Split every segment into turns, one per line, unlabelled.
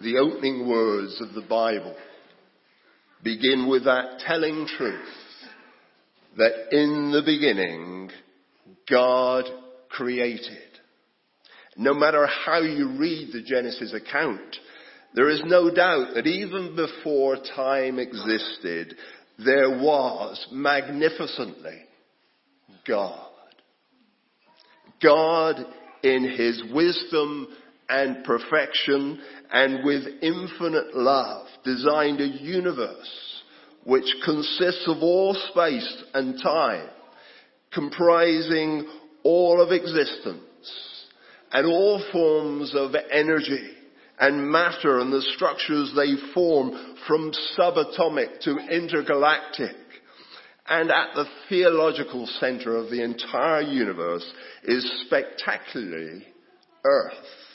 the opening words of the Bible begin with that telling truth that in the beginning God created. No matter how you read the Genesis account, there is no doubt that even before time existed, there was magnificently God. God in his wisdom and perfection and with infinite love designed a universe which consists of all space and time, comprising all of existence and all forms of energy and matter and the structures they form from subatomic to intergalactic. And at the theological center of the entire universe is spectacularly Earth.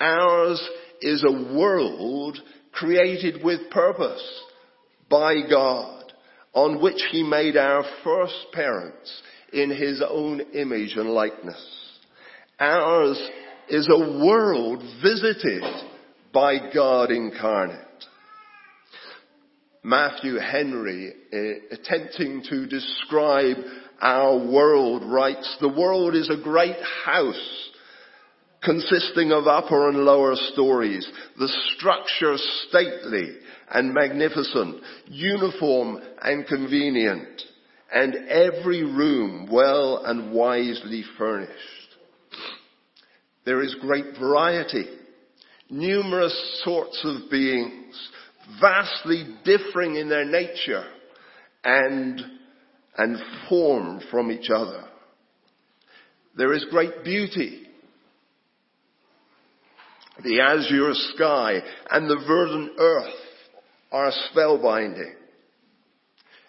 Ours is a world created with purpose by God, on which He made our first parents in His own image and likeness. Ours is a world visited by God incarnate. Matthew Henry, uh, attempting to describe our world, writes, the world is a great house consisting of upper and lower stories, the structure stately and magnificent, uniform and convenient, and every room well and wisely furnished. There is great variety, numerous sorts of beings, vastly differing in their nature and, and form from each other. There is great beauty, the azure sky and the verdant earth are spellbinding.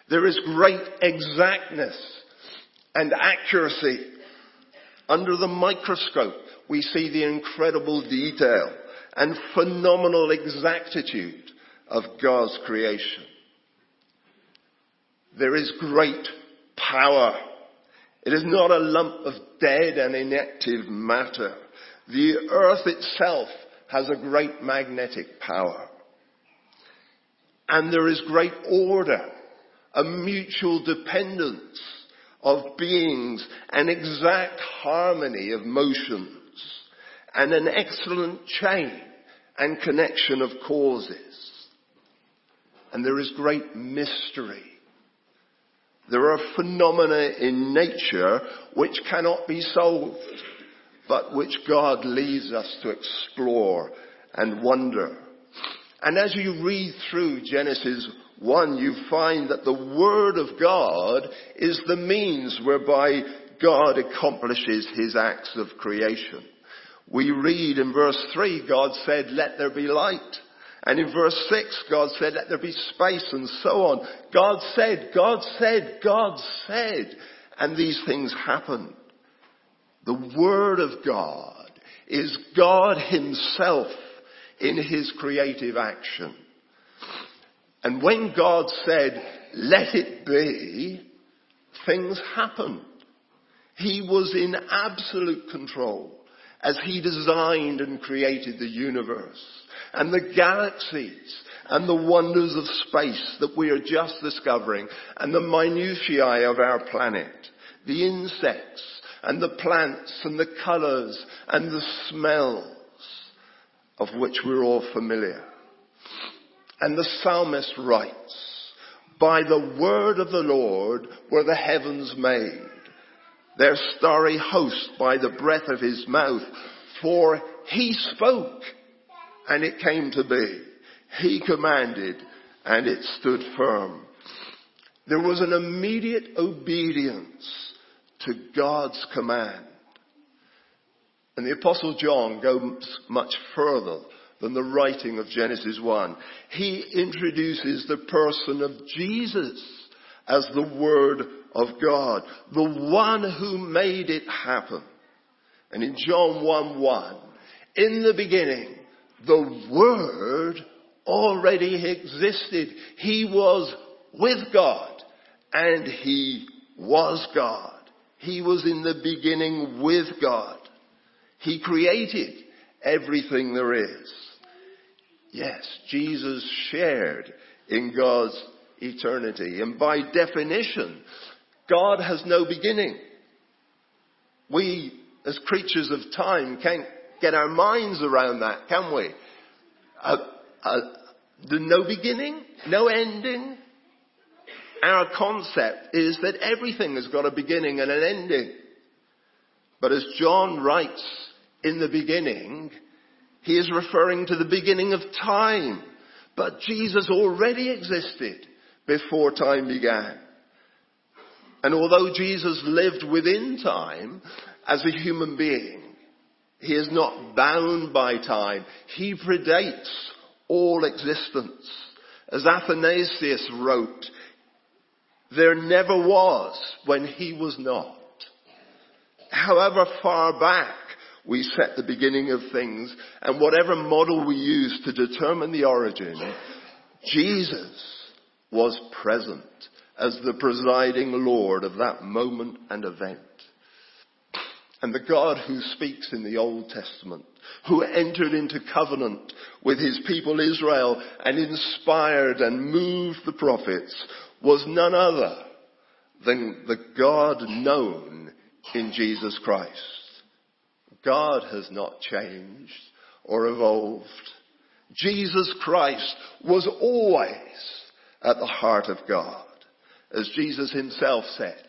There is great exactness and accuracy. Under the microscope, we see the incredible detail and phenomenal exactitude of God's creation. There is great power. It is not a lump of dead and inactive matter. The earth itself has a great magnetic power. And there is great order, a mutual dependence of beings, an exact harmony of motions, and an excellent chain and connection of causes. And there is great mystery. There are phenomena in nature which cannot be solved but which God leads us to explore and wonder. And as you read through Genesis 1, you find that the Word of God is the means whereby God accomplishes His acts of creation. We read in verse 3, God said, let there be light. And in verse 6, God said, let there be space and so on. God said, God said, God said. And these things happened. The Word of God is God Himself in His creative action. And when God said, let it be, things happened. He was in absolute control as He designed and created the universe and the galaxies and the wonders of space that we are just discovering and the minutiae of our planet, the insects and the plants and the colours and the smells of which we're all familiar. And the psalmist writes, by the word of the Lord were the heavens made, their starry host by the breath of his mouth, for he spoke and it came to be. He commanded and it stood firm. There was an immediate obedience to God's command. And the apostle John goes much further than the writing of Genesis 1. He introduces the person of Jesus as the Word of God, the one who made it happen. And in John 1 1, in the beginning, the Word already existed. He was with God and He was God. He was in the beginning with God. He created everything there is. Yes, Jesus shared in God's eternity. And by definition, God has no beginning. We, as creatures of time, can't get our minds around that, can we? Uh, uh, the no beginning, no ending. Our concept is that everything has got a beginning and an ending. But as John writes in the beginning, he is referring to the beginning of time. But Jesus already existed before time began. And although Jesus lived within time as a human being, he is not bound by time. He predates all existence. As Athanasius wrote, there never was when he was not. However far back we set the beginning of things and whatever model we use to determine the origin, Jesus was present as the presiding Lord of that moment and event. And the God who speaks in the Old Testament, who entered into covenant with his people Israel and inspired and moved the prophets, was none other than the God known in Jesus Christ. God has not changed or evolved. Jesus Christ was always at the heart of God. As Jesus himself said,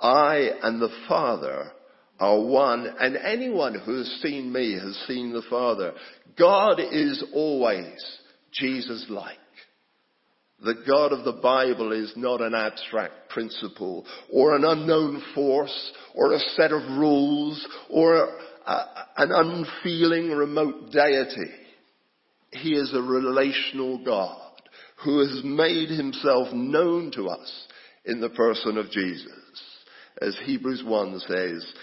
I and the Father are one, and anyone who has seen me has seen the Father. God is always Jesus-like. The God of the Bible is not an abstract principle or an unknown force or a set of rules or a, an unfeeling remote deity. He is a relational God who has made himself known to us in the person of Jesus. As Hebrews 1 says,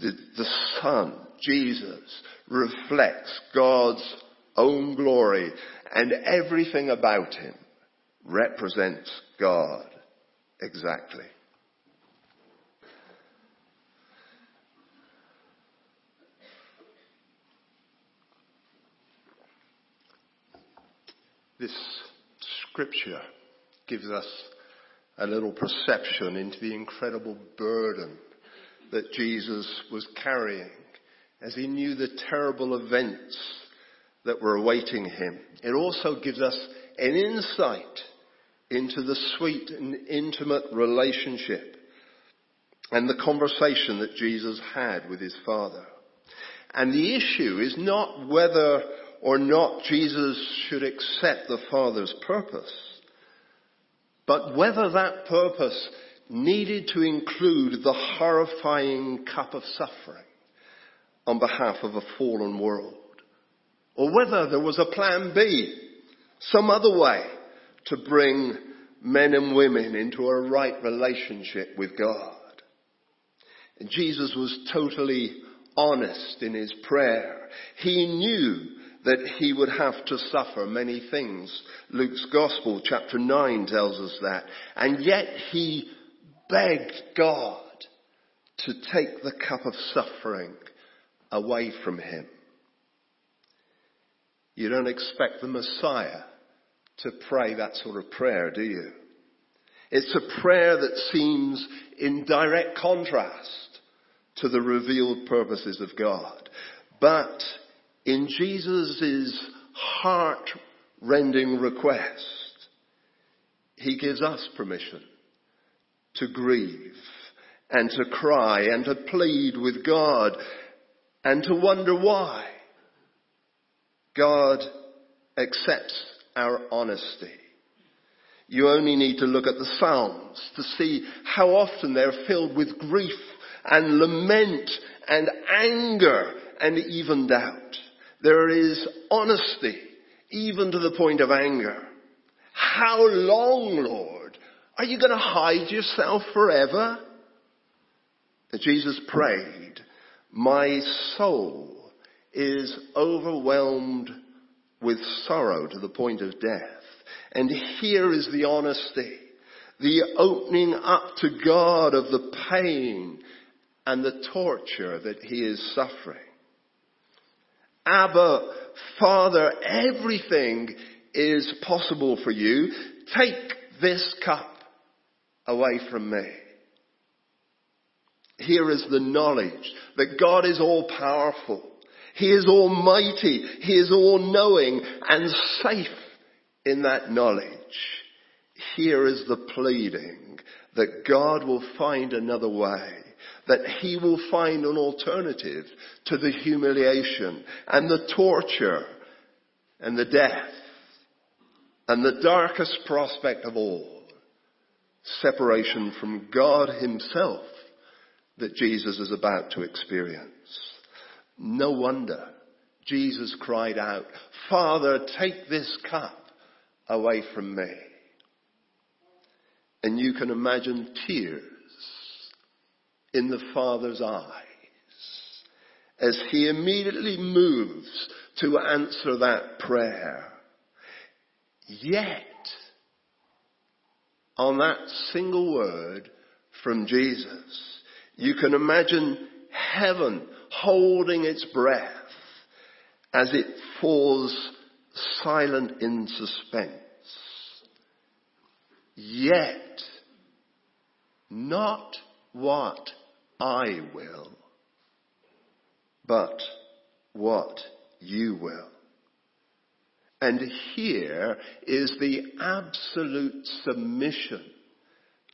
the, the Son, Jesus, reflects God's own glory and everything about him represents God exactly. This scripture gives us a little perception into the incredible burden that Jesus was carrying as he knew the terrible events that were awaiting him. It also gives us an insight into the sweet and intimate relationship and the conversation that Jesus had with his Father. And the issue is not whether or not Jesus should accept the Father's purpose, but whether that purpose needed to include the horrifying cup of suffering on behalf of a fallen world. Or whether there was a plan B, some other way to bring men and women into a right relationship with God. And Jesus was totally honest in his prayer. He knew that he would have to suffer many things. Luke's Gospel, chapter 9, tells us that. And yet he begged God to take the cup of suffering away from him. You don't expect the Messiah to pray that sort of prayer, do you? It's a prayer that seems in direct contrast to the revealed purposes of God. But in Jesus' heart-rending request, he gives us permission to grieve and to cry and to plead with God and to wonder why God accepts our honesty. You only need to look at the Psalms to see how often they're filled with grief and lament and anger and even doubt. There is honesty, even to the point of anger. How long, Lord? Are you going to hide yourself forever? Jesus prayed, my soul is overwhelmed with sorrow to the point of death. And here is the honesty, the opening up to God of the pain and the torture that he is suffering. Abba, Father, everything is possible for you. Take this cup away from me. Here is the knowledge that God is all powerful. He is almighty. He is all knowing and safe in that knowledge. Here is the pleading that God will find another way, that he will find an alternative to the humiliation and the torture and the death and the darkest prospect of all, separation from God himself that Jesus is about to experience. No wonder Jesus cried out, Father, take this cup away from me. And you can imagine tears in the Father's eyes as he immediately moves to answer that prayer. Yet, on that single word from Jesus, you can imagine heaven holding its breath as it falls silent in suspense. Yet, not what I will, but what you will. And here is the absolute submission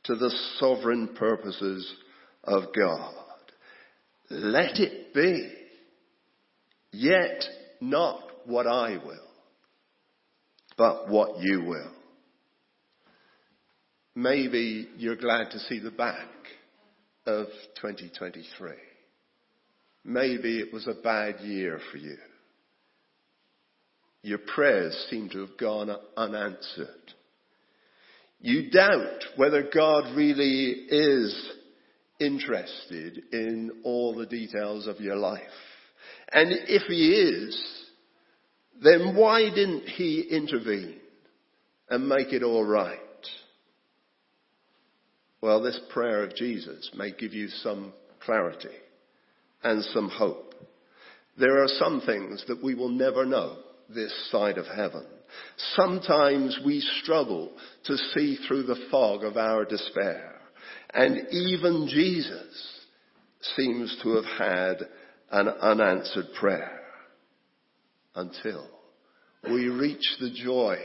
to the sovereign purposes of God. Let it be, yet not what I will, but what you will. Maybe you're glad to see the back of 2023. Maybe it was a bad year for you. Your prayers seem to have gone unanswered. You doubt whether God really is interested in all the details of your life. And if he is, then why didn't he intervene and make it all right? Well, this prayer of Jesus may give you some clarity and some hope. There are some things that we will never know this side of heaven. Sometimes we struggle to see through the fog of our despair. And even Jesus seems to have had an unanswered prayer until we reach the joy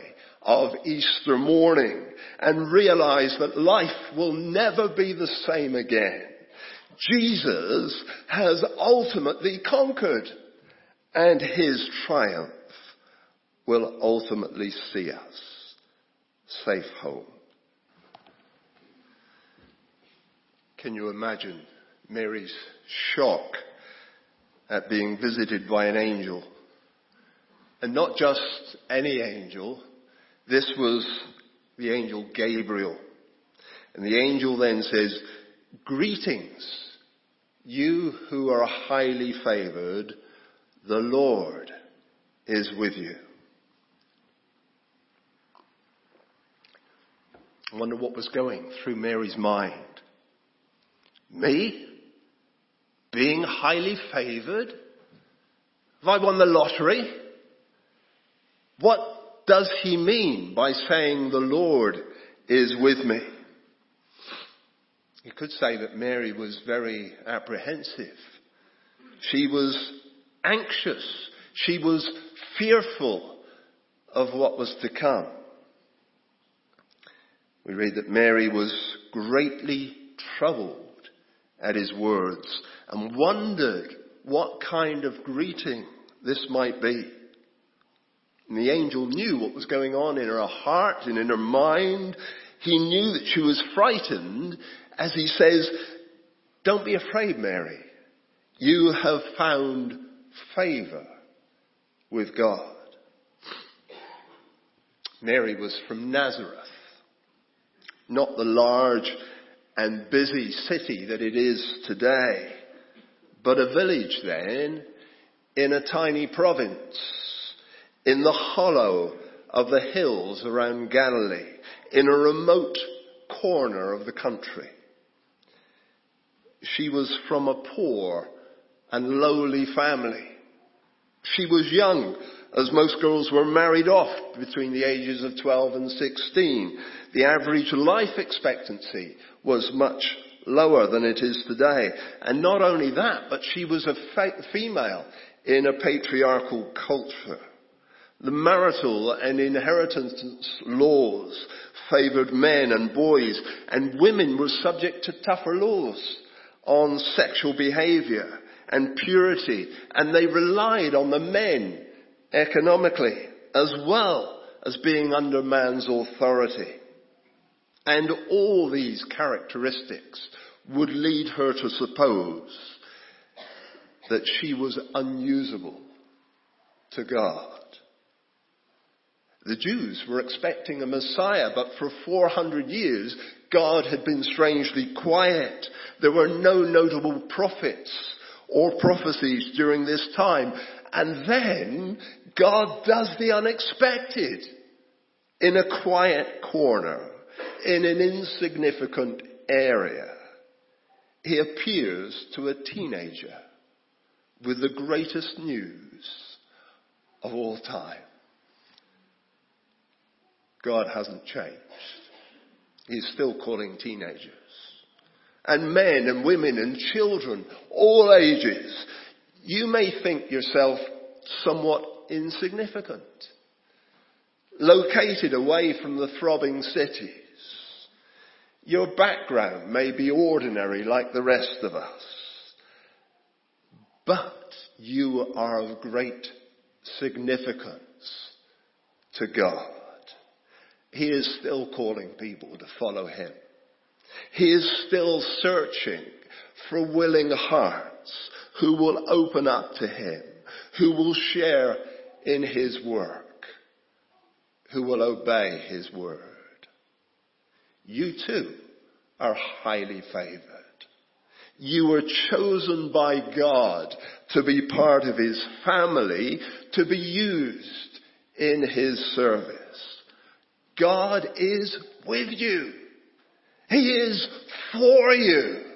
of Easter morning and realize that life will never be the same again. Jesus has ultimately conquered and his triumph will ultimately see us safe home. Can you imagine Mary's shock at being visited by an angel? And not just any angel, this was the angel Gabriel. And the angel then says, Greetings, you who are highly favored, the Lord is with you. I wonder what was going through Mary's mind. Me? Being highly favored? Have I won the lottery? What does he mean by saying the Lord is with me? You could say that Mary was very apprehensive. She was anxious. She was fearful of what was to come. We read that Mary was greatly troubled at his words and wondered what kind of greeting this might be. And the angel knew what was going on in her heart and in her mind. He knew that she was frightened as he says, don't be afraid, Mary. You have found favor with God. Mary was from Nazareth, not the large and busy city that it is today, but a village then in a tiny province in the hollow of the hills around Galilee, in a remote corner of the country. She was from a poor and lowly family. She was young, as most girls were married off between the ages of 12 and 16. The average life expectancy was much lower than it is today. And not only that, but she was a fa- female in a patriarchal culture. The marital and inheritance laws favored men and boys, and women were subject to tougher laws on sexual behavior and purity, and they relied on the men economically as well as being under man's authority. And all these characteristics would lead her to suppose that she was unusable to God. The Jews were expecting a Messiah, but for 400 years, God had been strangely quiet. There were no notable prophets or prophecies during this time. And then God does the unexpected in a quiet corner, in an insignificant area. He appears to a teenager with the greatest news of all time. God hasn't changed. He's still calling teenagers. And men and women and children, all ages. You may think yourself somewhat insignificant. Located away from the throbbing cities. Your background may be ordinary like the rest of us. But you are of great significance to God. He is still calling people to follow Him. He is still searching for willing hearts who will open up to Him, who will share in His work, who will obey His word. You too are highly favored. You were chosen by God to be part of His family, to be used in His service. God is with you. He is for you.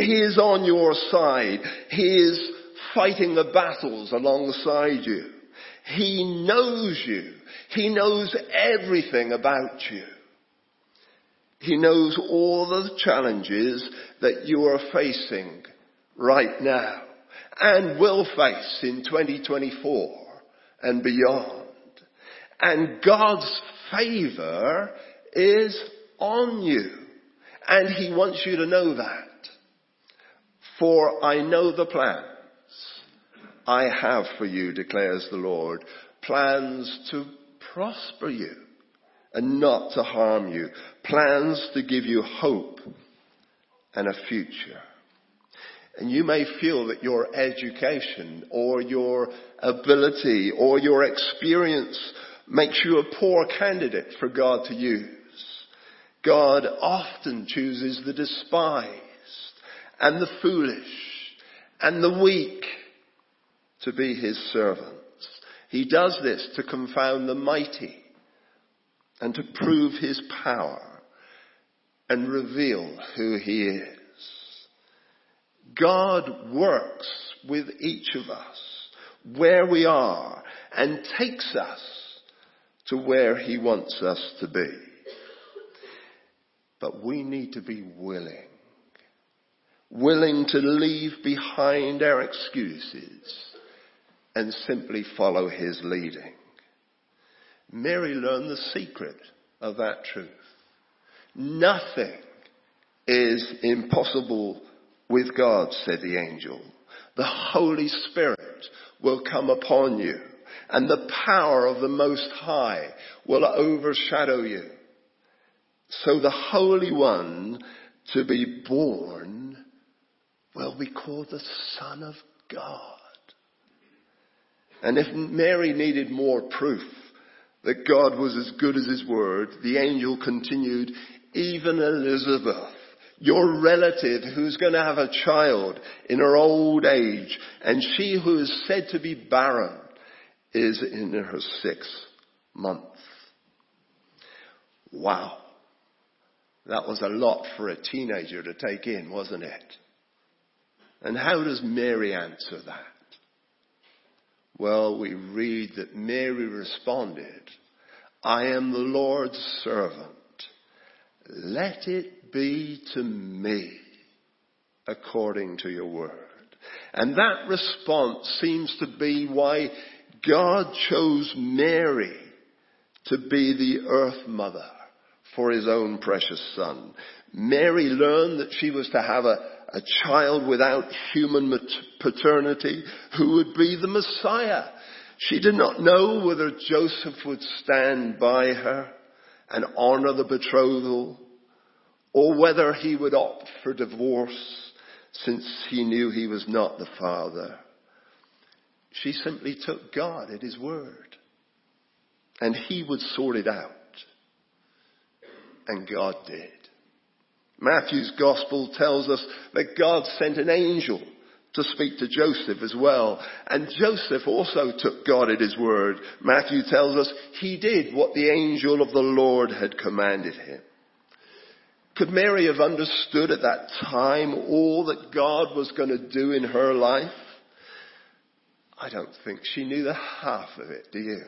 He is on your side. He is fighting the battles alongside you. He knows you. He knows everything about you. He knows all the challenges that you are facing right now and will face in 2024 and beyond. And God's favor is on you. And He wants you to know that. For I know the plans I have for you, declares the Lord. Plans to prosper you and not to harm you. Plans to give you hope and a future. And you may feel that your education or your ability or your experience makes you a poor candidate for God to use. God often chooses the despised and the foolish and the weak to be his servants. He does this to confound the mighty and to prove his power and reveal who he is. God works with each of us where we are and takes us to where he wants us to be. But we need to be willing. Willing to leave behind our excuses and simply follow his leading. Mary learned the secret of that truth. Nothing is impossible with God, said the angel. The Holy Spirit will come upon you and the power of the Most High will overshadow you. So the Holy One to be born will we call the Son of God. And if Mary needed more proof that God was as good as his word, the angel continued, even Elizabeth, your relative who's going to have a child in her old age, and she who is said to be barren is in her sixth month. Wow. That was a lot for a teenager to take in, wasn't it? And how does Mary answer that? Well, we read that Mary responded, I am the Lord's servant. Let it be to me according to your word. And that response seems to be why God chose Mary to be the earth mother for his own precious son. Mary learned that she was to have a, a child without human paternity who would be the Messiah. She did not know whether Joseph would stand by her and honor the betrothal or whether he would opt for divorce since he knew he was not the father. She simply took God at his word and he would sort it out. And God did. Matthew's gospel tells us that God sent an angel to speak to Joseph as well. And Joseph also took God at his word. Matthew tells us he did what the angel of the Lord had commanded him. Could Mary have understood at that time all that God was going to do in her life? I don't think she knew the half of it, do you?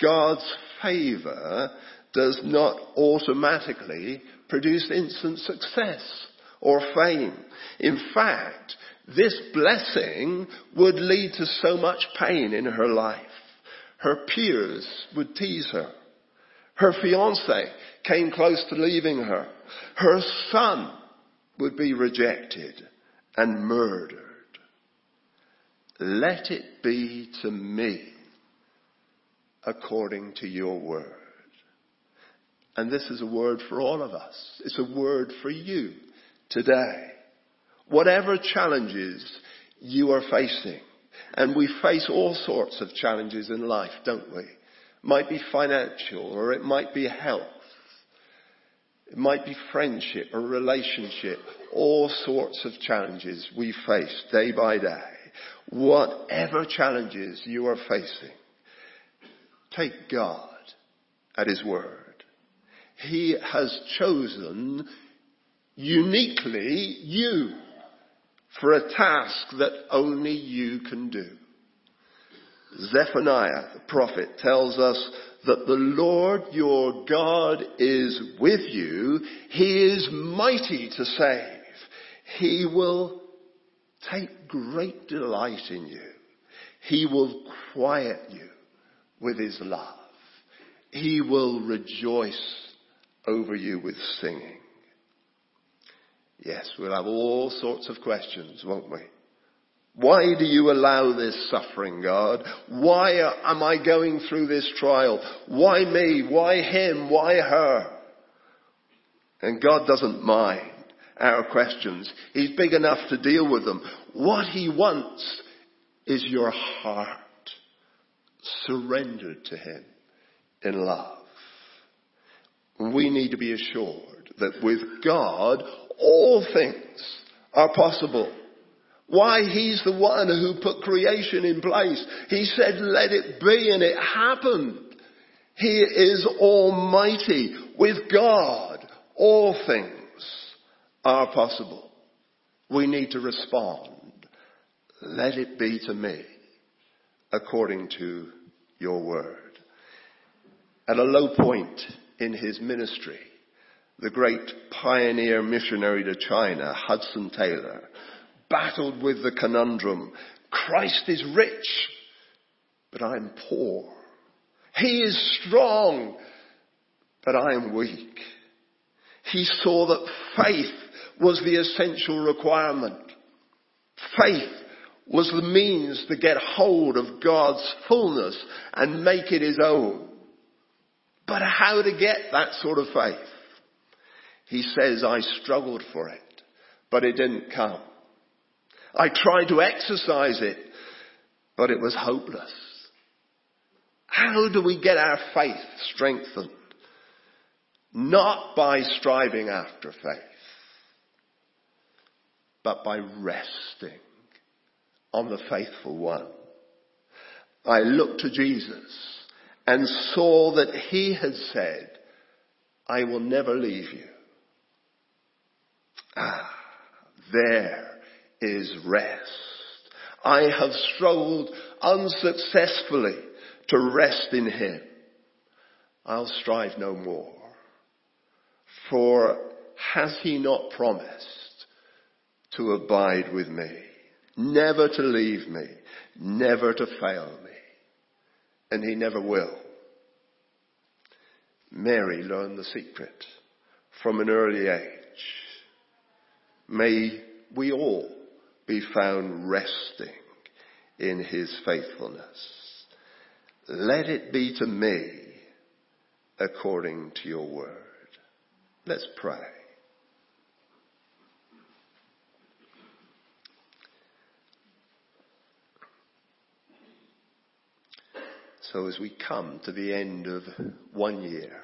God's favor does not automatically produce instant success or fame. In fact, this blessing would lead to so much pain in her life. Her peers would tease her. Her fiance came close to leaving her. Her son would be rejected and murdered. Let it be to me according to your word. And this is a word for all of us. It's a word for you today. Whatever challenges you are facing, and we face all sorts of challenges in life, don't we? Might be financial, or it might be health. It might be friendship or relationship. All sorts of challenges we face day by day. Whatever challenges you are facing, take God at His word. He has chosen uniquely you for a task that only you can do. Zephaniah, the prophet, tells us that the Lord your God is with you. He is mighty to save. He will take great delight in you. He will quiet you with his love. He will rejoice over you with singing. Yes, we'll have all sorts of questions, won't we? Why do you allow this suffering, God? Why am I going through this trial? Why me? Why him? Why her? And God doesn't mind our questions. He's big enough to deal with them. What he wants is your heart surrendered to him in love. We need to be assured that with God, all things are possible. Why? He's the one who put creation in place. He said, let it be, and it happened. He is almighty. With God, all things are possible. We need to respond. Let it be to me according to your word. At a low point in his ministry, the great pioneer missionary to China, Hudson Taylor, battled with the conundrum, Christ is rich, but I'm poor. He is strong, but I am weak. He saw that faith was the essential requirement. Faith was the means to get hold of God's fullness and make it his own. But how to get that sort of faith? He says, I struggled for it, but it didn't come. I tried to exercise it, but it was hopeless. How do we get our faith strengthened? Not by striving after faith, but by resting on the faithful one. I look to Jesus and saw that he had said, I will never leave you. Ah, there is rest. I have struggled unsuccessfully to rest in Him, I'll strive no more. For has He not promised to abide with me, never to leave me, never to fail me? And He never will. Mary learned the secret from an early age. May we all be found resting in his faithfulness. Let it be to me according to your word. Let's pray. So as we come to the end of one year,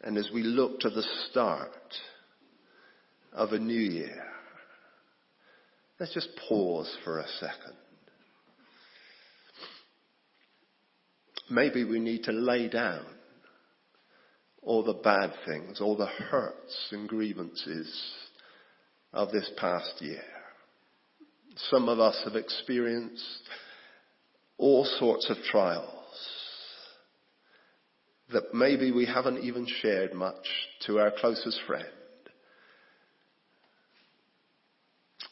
and as we look to the start of a new year, let's just pause for a second. Maybe we need to lay down all the bad things, all the hurts and grievances of this past year. Some of us have experienced all sorts of trials that maybe we haven't even shared much to our closest friend.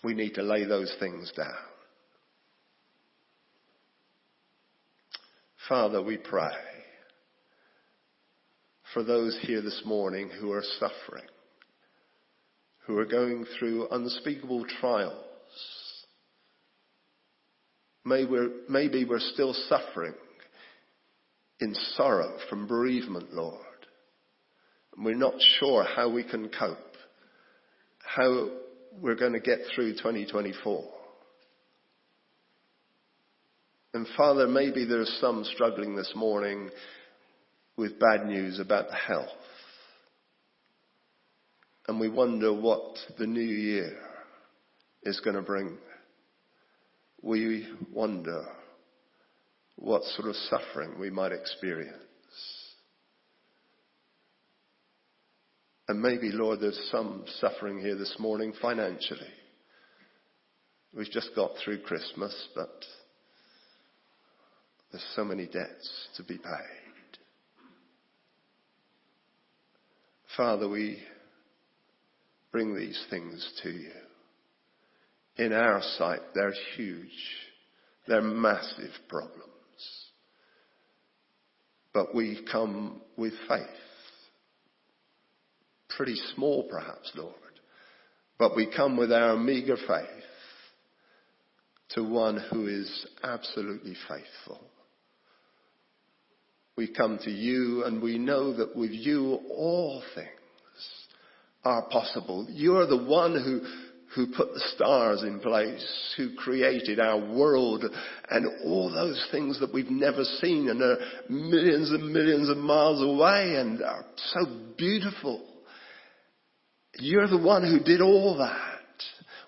We need to lay those things down. Father, we pray for those here this morning who are suffering, who are going through unspeakable trials Maybe we're, maybe we're still suffering in sorrow from bereavement, Lord. And we're not sure how we can cope, how we're going to get through 2024. And Father, maybe there's some struggling this morning with bad news about the health. And we wonder what the new year is going to bring we wonder what sort of suffering we might experience. And maybe, Lord, there's some suffering here this morning financially. We've just got through Christmas, but there's so many debts to be paid. Father, we bring these things to you in our sight, they're huge. They're massive problems. But we come with faith. Pretty small perhaps, Lord. But we come with our meager faith to one who is absolutely faithful. We come to you and we know that with you all things are possible. You're the one who who put the stars in place, who created our world and all those things that we've never seen and are millions and millions of miles away and are so beautiful. You're the one who did all that.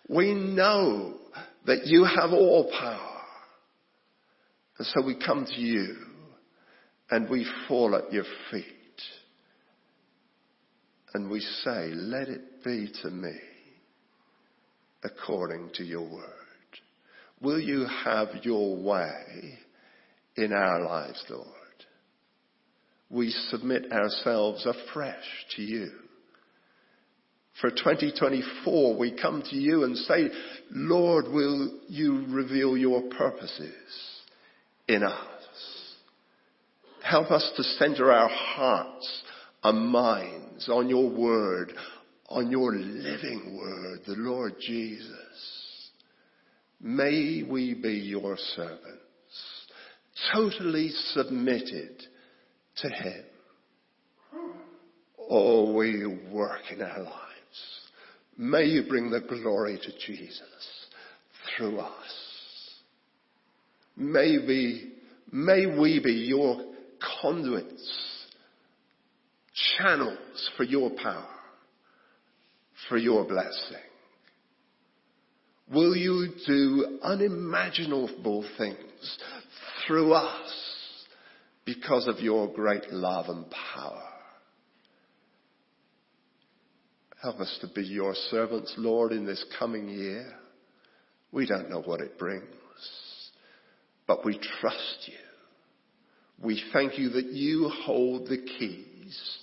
We know that you have all power. And so we come to you and we fall at your feet and we say, let it be to me according to your word. Will you have your way in our lives, Lord? We submit ourselves afresh to you. For 2024, we come to you and say, Lord, will you reveal your purposes in us? Help us to center our hearts and minds on your word, on your living word, the Lord Jesus. May we be your servants, totally submitted to Him. Oh, we work in our lives. May you bring the glory to Jesus through us. May we, may we be your conduits, channels for your power for your blessing. Will you do unimaginable things through us because of your great love and power? Help us to be your servants, Lord, in this coming year. We don't know what it brings, but we trust you. We thank you that you hold the keys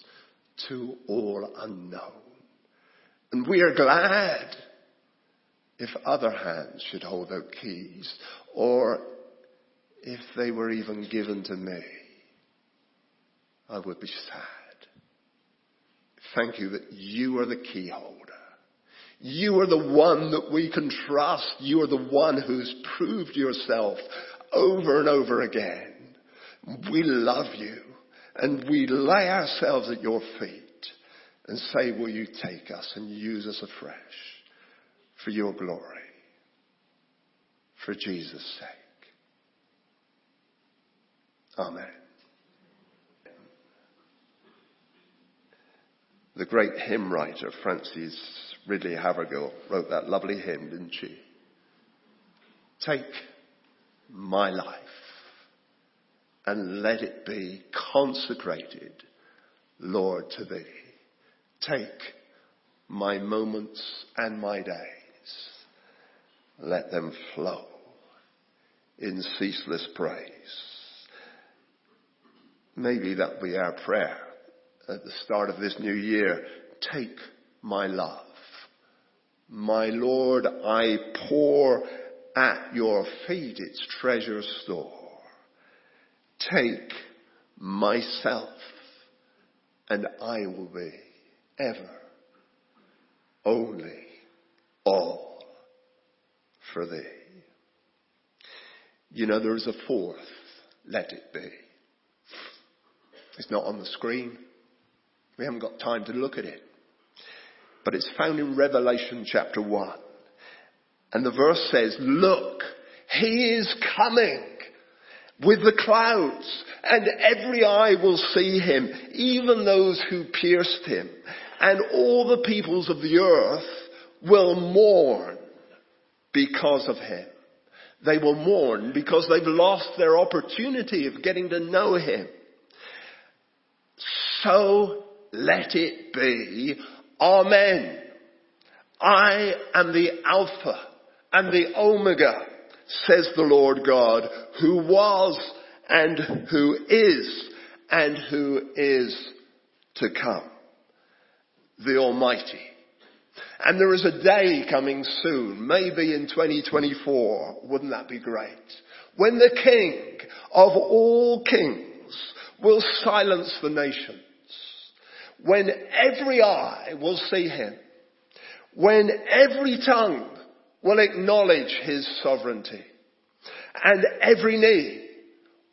to all unknown. And we are glad if other hands should hold those keys or if they were even given to me. I would be sad. Thank you that you are the key holder. You are the one that we can trust. You are the one who's proved yourself over and over again. We love you and we lay ourselves at your feet and say, will you take us and use us afresh for your glory, for Jesus' sake. Amen. The great hymn writer Frances Ridley Havergal wrote that lovely hymn, didn't she? Take my life and let it be consecrated, Lord, to thee. Take my moments and my days. Let them flow in ceaseless praise. Maybe that'll be our prayer at the start of this new year. Take my love. My Lord, I pour at your feet its treasure store. Take myself and I will be ever only all for thee. You know, there is a fourth, let it be. It's not on the screen. We haven't got time to look at it. But it's found in Revelation chapter 1. And the verse says, look, he is coming with the clouds and every eye will see him, even those who pierced him. And all the peoples of the earth will mourn because of him. They will mourn because they've lost their opportunity of getting to know him. So let it be. Amen. I am the Alpha and the Omega, says the Lord God, who was and who is and who is to come. The Almighty. And there is a day coming soon, maybe in 2024. Wouldn't that be great? When the King of all kings will silence the nations. When every eye will see him. When every tongue will acknowledge his sovereignty. And every knee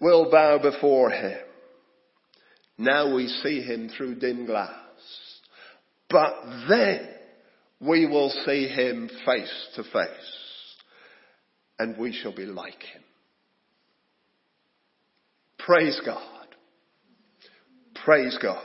will bow before him. Now we see him through dim glass. But then we will see him face to face. And we shall be like him. Praise God. Praise God.